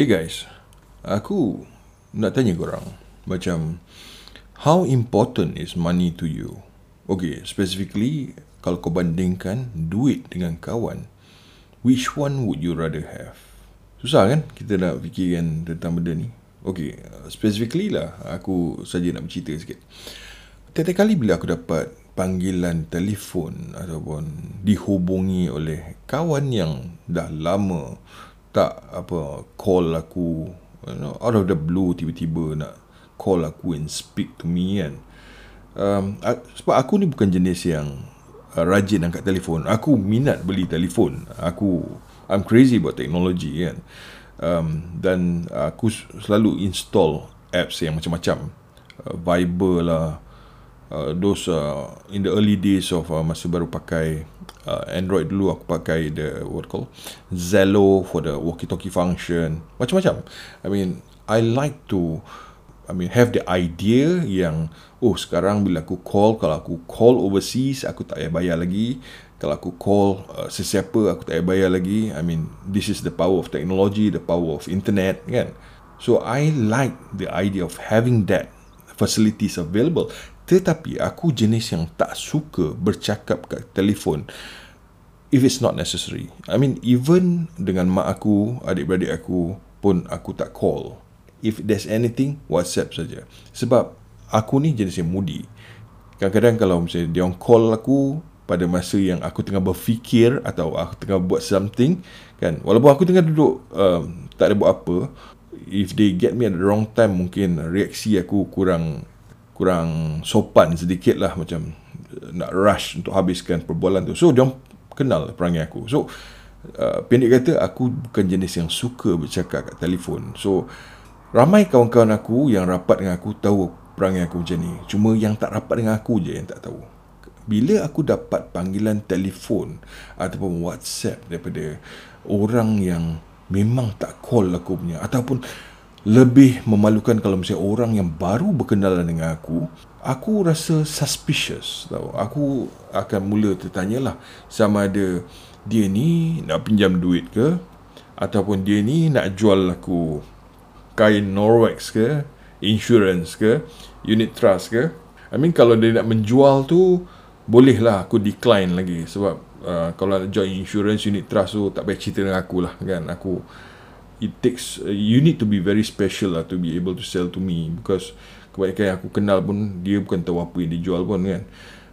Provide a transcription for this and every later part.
Hey guys, aku nak tanya korang macam how important is money to you? Okay, specifically kalau kau bandingkan duit dengan kawan, which one would you rather have? Susah kan kita nak fikirkan tentang benda ni? Okay, specifically lah aku saja nak bercerita sikit. Tiap-tiap kali bila aku dapat panggilan telefon ataupun dihubungi oleh kawan yang dah lama tak apa call aku you know, out of the blue tiba-tiba nak call aku and speak to me kan. Um, sebab aku ni bukan jenis yang uh, rajin angkat telefon. Aku minat beli telefon. Aku I'm crazy about technology kan. Um, dan aku selalu install apps yang macam-macam. Uh, Viber lah uh, those uh, in the early days of uh, masa baru pakai uh, Android dulu aku pakai the what call Zello for the walkie-talkie function. Macam-macam. I mean I like to I mean have the idea yang oh sekarang bila aku call kalau aku call overseas aku tak payah bayar lagi. Kalau aku call uh, sesiapa aku tak payah bayar lagi. I mean this is the power of technology the power of internet kan? So I like the idea of having that facilities available tetapi aku jenis yang tak suka bercakap kat telefon if it's not necessary. I mean even dengan mak aku, adik-beradik aku pun aku tak call. If there's anything, WhatsApp saja. Sebab aku ni jenis yang moody. Kadang-kadang kalau misalnya dia orang call aku pada masa yang aku tengah berfikir atau aku tengah buat something kan walaupun aku tengah duduk um, tak ada buat apa if they get me at the wrong time mungkin reaksi aku kurang kurang sopan sedikit lah macam uh, nak rush untuk habiskan perbualan tu. So, dia kenal perangai aku. So, uh, pendek kata, aku bukan jenis yang suka bercakap kat telefon. So, ramai kawan-kawan aku yang rapat dengan aku tahu perangai aku macam ni. Cuma yang tak rapat dengan aku je yang tak tahu. Bila aku dapat panggilan telefon ataupun WhatsApp daripada orang yang memang tak call aku punya ataupun lebih memalukan kalau misalnya orang yang baru berkenalan dengan aku aku rasa suspicious tau. Aku akan mula tertanyalah sama ada dia ni nak pinjam duit ke? Ataupun dia ni nak jual aku kain Norwex ke? Insurance ke? Unit trust ke? I mean kalau dia nak menjual tu bolehlah aku decline lagi sebab uh, kalau nak jual insurance unit trust tu tak payah cerita dengan aku lah kan? Aku it takes uh, you need to be very special lah to be able to sell to me because kebanyakan yang aku kenal pun dia bukan tahu apa yang dijual pun kan?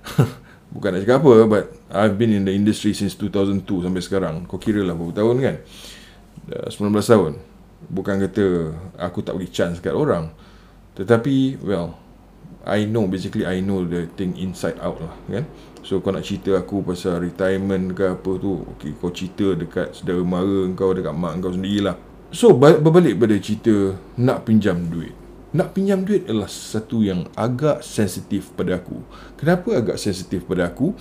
Bukan nak cakap apa but I've been in the industry since 2002 sampai sekarang. Kau kira lah berapa tahun kan? Uh, 19 tahun. Bukan kata aku tak bagi chance kat orang. Tetapi well I know basically I know the thing inside out lah kan? So kau nak cerita aku pasal retirement ke apa tu Okay kau cerita dekat saudara mara kau Dekat mak kau sendirilah So berbalik pada cerita nak pinjam duit. Nak pinjam duit adalah satu yang agak sensitif pada aku. Kenapa agak sensitif pada aku?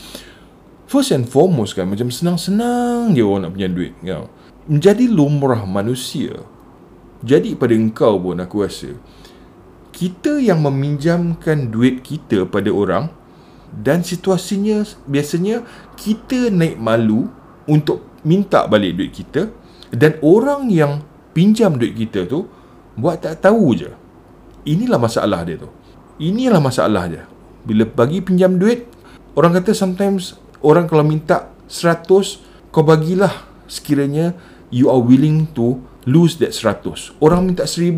First and foremost kan macam senang-senang dia orang nak pinjam duit. You Menjadi lumrah manusia. Jadi pada engkau pun aku rasa. Kita yang meminjamkan duit kita pada orang dan situasinya biasanya kita naik malu untuk minta balik duit kita dan orang yang pinjam duit kita tu buat tak tahu je. Inilah masalah dia tu. Inilah masalah dia. Bila bagi pinjam duit, orang kata sometimes orang kalau minta 100, kau bagilah sekiranya you are willing to lose that 100. Orang minta 1000,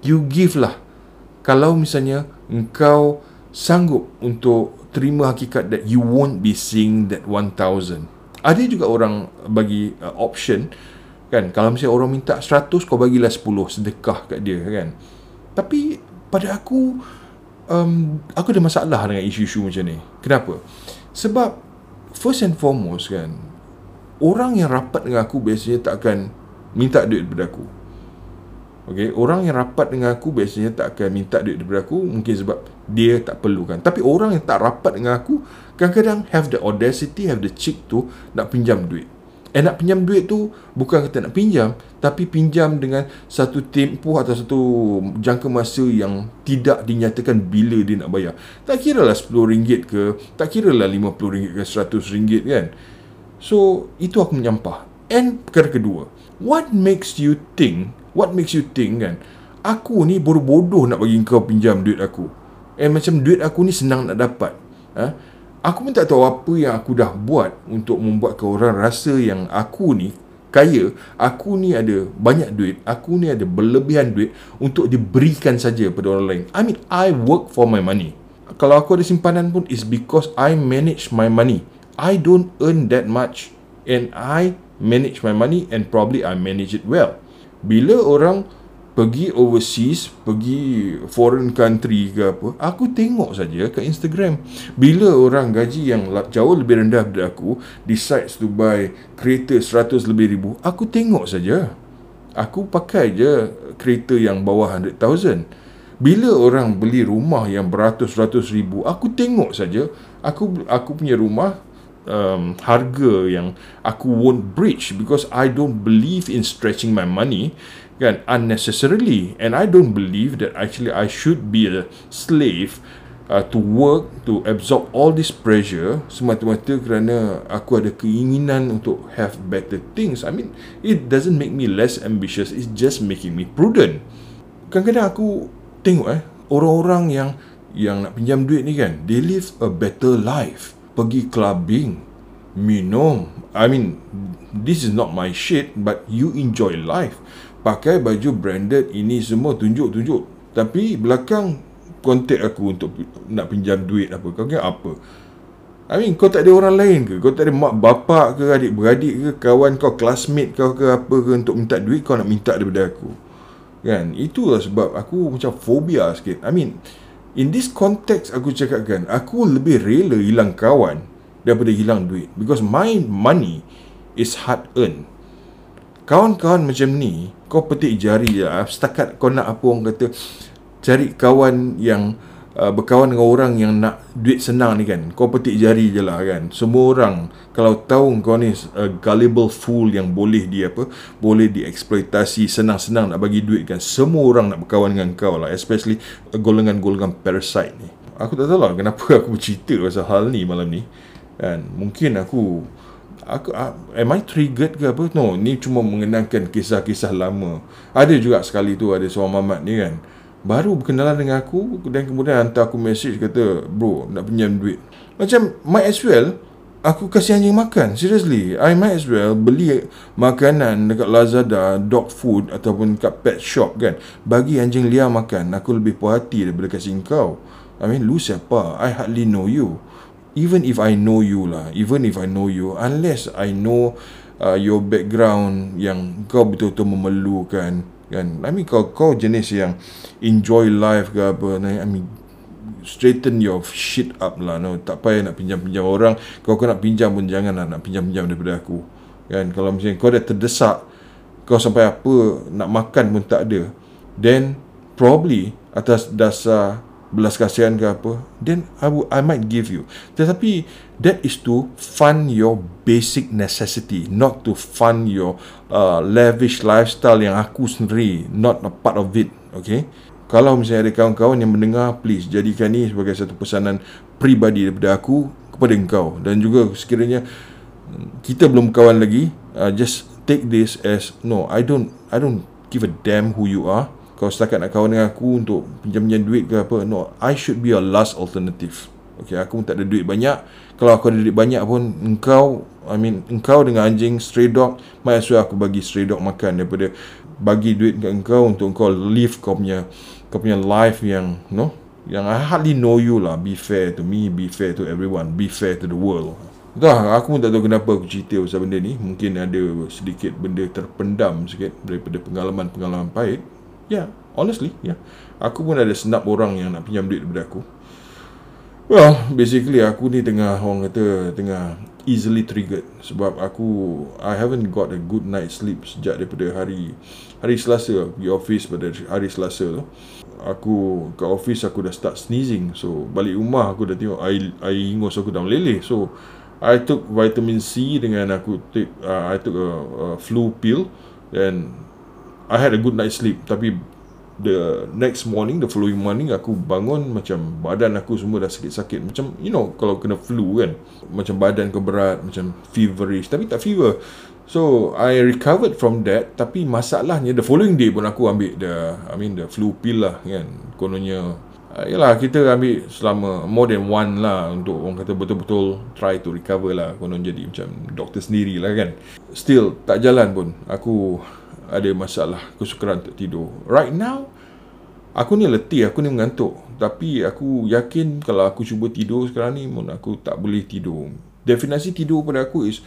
you give lah. Kalau misalnya engkau sanggup untuk terima hakikat that you won't be seeing that 1000. Ada juga orang bagi uh, option Kan kalau misalnya orang minta 100 kau bagilah 10 sedekah kat dia kan. Tapi pada aku um, aku ada masalah dengan isu-isu macam ni. Kenapa? Sebab first and foremost kan orang yang rapat dengan aku biasanya tak akan minta duit daripada aku. Okay, orang yang rapat dengan aku biasanya tak akan minta duit daripada aku mungkin sebab dia tak perlukan. Tapi orang yang tak rapat dengan aku kadang-kadang have the audacity, have the cheek tu nak pinjam duit. Eh nak pinjam duit tu bukan kata nak pinjam tapi pinjam dengan satu tempoh atau satu jangka masa yang tidak dinyatakan bila dia nak bayar. Tak kira lah RM10 ke, tak kira lah RM50 ke RM100 kan. So itu aku menyampah. And perkara kedua, what makes you think What makes you think kan Aku ni bodoh-bodoh nak bagi kau pinjam duit aku And macam duit aku ni senang nak dapat ha? Aku pun tak tahu apa yang aku dah buat Untuk membuat kau orang rasa yang aku ni kaya. Aku ni ada banyak duit. Aku ni ada berlebihan duit Untuk diberikan saja pada orang lain. I mean I work for my money. Kalau aku ada simpanan pun Is because I manage my money. I don't earn that much And I manage my money And probably I manage it well. Bila orang pergi overseas, pergi foreign country ke apa, aku tengok saja kat Instagram. Bila orang gaji yang jauh lebih rendah daripada aku decides to buy kereta 100 lebih ribu, aku tengok saja. Aku pakai je kereta yang bawah 100,000. Bila orang beli rumah yang beratus-ratus ribu, aku tengok saja. Aku aku punya rumah um, harga yang aku won't breach because I don't believe in stretching my money kan unnecessarily. And I don't believe that actually I should be a slave uh, to work to absorb all this pressure semata-mata kerana aku ada keinginan untuk have better things. I mean it doesn't make me less ambitious. It's just making me prudent. Kadang-kadang aku tengok eh orang-orang yang yang nak pinjam duit ni kan they live a better life. Pergi clubbing minum. I mean this is not my shit but you enjoy life pakai baju branded ini semua tunjuk-tunjuk. Tapi belakang kontak aku untuk nak pinjam duit apa kau kira apa? I mean kau tak ada orang lain ke? Kau tak ada mak bapak ke adik-beradik ke kawan kau classmate kau ke apa ke untuk minta duit kau nak minta daripada aku? Kan? Itulah sebab aku macam fobia sikit. I mean in this context aku cakap kan aku lebih rela hilang kawan daripada hilang duit. Because my money is hard earned kawan-kawan macam ni kau petik jari je. Lah. setakat kau nak apa orang kata cari kawan yang uh, berkawan dengan orang yang nak duit senang ni kan kau petik jari je lah kan. Semua orang kalau tahu kau ni a gullible fool yang boleh di apa boleh dieksploitasi senang-senang nak bagi duit kan semua orang nak berkawan dengan kau lah especially golongan-golongan parasite ni. Aku tak tahu lah kenapa aku bercerita pasal hal ni malam ni. Kan mungkin aku aku uh, am I triggered ke apa? No ni cuma mengenangkan kisah-kisah lama. Ada juga sekali tu ada seorang mamat ni kan baru berkenalan dengan aku dan kemudian hantar aku message kata bro nak pinjam duit. Macam might as well aku kasih anjing makan seriously. I might as well beli makanan dekat Lazada dog food ataupun kat pet shop kan bagi anjing liar makan. Aku lebih puas hati daripada kasih kau I mean lu siapa? I hardly know you even if I know you lah even if I know you unless I know uh, your background yang kau betul-betul memerlukan kan? I mean kau kau jenis yang enjoy life ke apa I mean straighten your shit up lah. No tak payah nak pinjam-pinjam orang. Kau kau nak pinjam pun jangan lah nak pinjam-pinjam daripada aku kan? Kalau misalnya kau dah terdesak kau sampai apa nak makan pun tak ada then probably atas dasar belas kasihan ke apa then I, w- I might give you. Tetapi that is to fund your basic necessity not to fund your uh, lavish lifestyle yang aku sendiri not a part of it okay? Kalau misalnya ada kawan-kawan yang mendengar please jadikan ni sebagai satu pesanan pribadi daripada aku kepada engkau. Dan juga sekiranya kita belum kawan lagi uh, just take this as no I don't I don't give a damn who you are kau setakat nak kawan dengan aku untuk pinjam-pinjam duit ke apa no. I should be your last alternative. Okay aku pun tak ada duit banyak. Kalau aku ada duit banyak pun engkau I mean engkau dengan anjing stray dog might as well aku bagi stray dog makan daripada bagi duit ke engkau untuk engkau live kau punya kau punya life yang no yang I hardly know you lah. Be fair to me be fair to everyone be fair to the world. Dah, aku pun tak tahu kenapa aku cerita pasal benda ni. Mungkin ada sedikit benda terpendam sikit Daripada pengalaman-pengalaman pahit yeah, honestly. Yeah. Aku pun ada senap orang yang nak pinjam duit daripada aku. Well, basically aku ni tengah orang kata tengah easily triggered sebab aku I haven't got a good night sleep sejak daripada hari hari Selasa di office pada hari Selasa tu. Aku ke office aku dah start sneezing. So balik rumah aku dah tengok air air ingus aku dah meleleh. So I took vitamin C dengan aku take uh, I took a, a flu pill then I had a good night sleep. Tapi the next morning the following morning aku bangun macam badan aku semua dah sakit-sakit. Macam you know kalau kena flu kan macam badan kau berat macam feverish. Tapi tak fever. So I recovered from that. Tapi masalahnya the following day pun aku ambil the I mean the flu pill lah kan. Kononnya uh, kita ambil selama more than one lah untuk orang kata betul-betul try to recover lah. Konon jadi macam doktor sendiri lah kan. Still tak jalan pun. Aku ada masalah kesukaran untuk tidur. Right now, aku ni letih, aku ni mengantuk. Tapi aku yakin kalau aku cuba tidur sekarang ni, pun aku tak boleh tidur. Definisi tidur pada aku is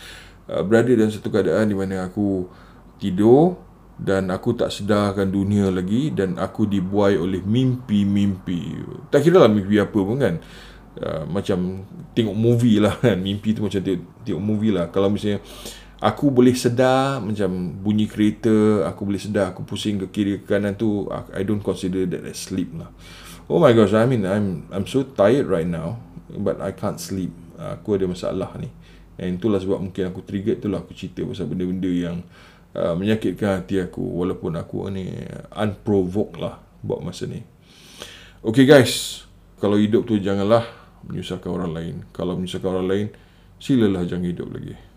uh, berada dalam satu keadaan di mana aku tidur dan aku tak sedarkan dunia lagi dan aku dibuai oleh mimpi-mimpi. Tak kira lah mimpi apa pun kan. Uh, macam tengok movie lah kan. Mimpi tu macam tengok, tengok movie lah. Kalau misalnya aku boleh sedar macam bunyi kereta aku boleh sedar aku pusing ke kiri ke kanan tu I don't consider that as sleep lah. Oh my gosh I mean I'm I'm so tired right now but I can't sleep. Aku ada masalah ni. And itulah sebab mungkin aku trigger itulah aku cerita pasal benda-benda yang uh, menyakitkan hati aku. Walaupun aku ni unprovoked lah buat masa ni. Okay guys kalau hidup tu janganlah menyusahkan orang lain. Kalau menyusahkan orang lain silalah jangan hidup lagi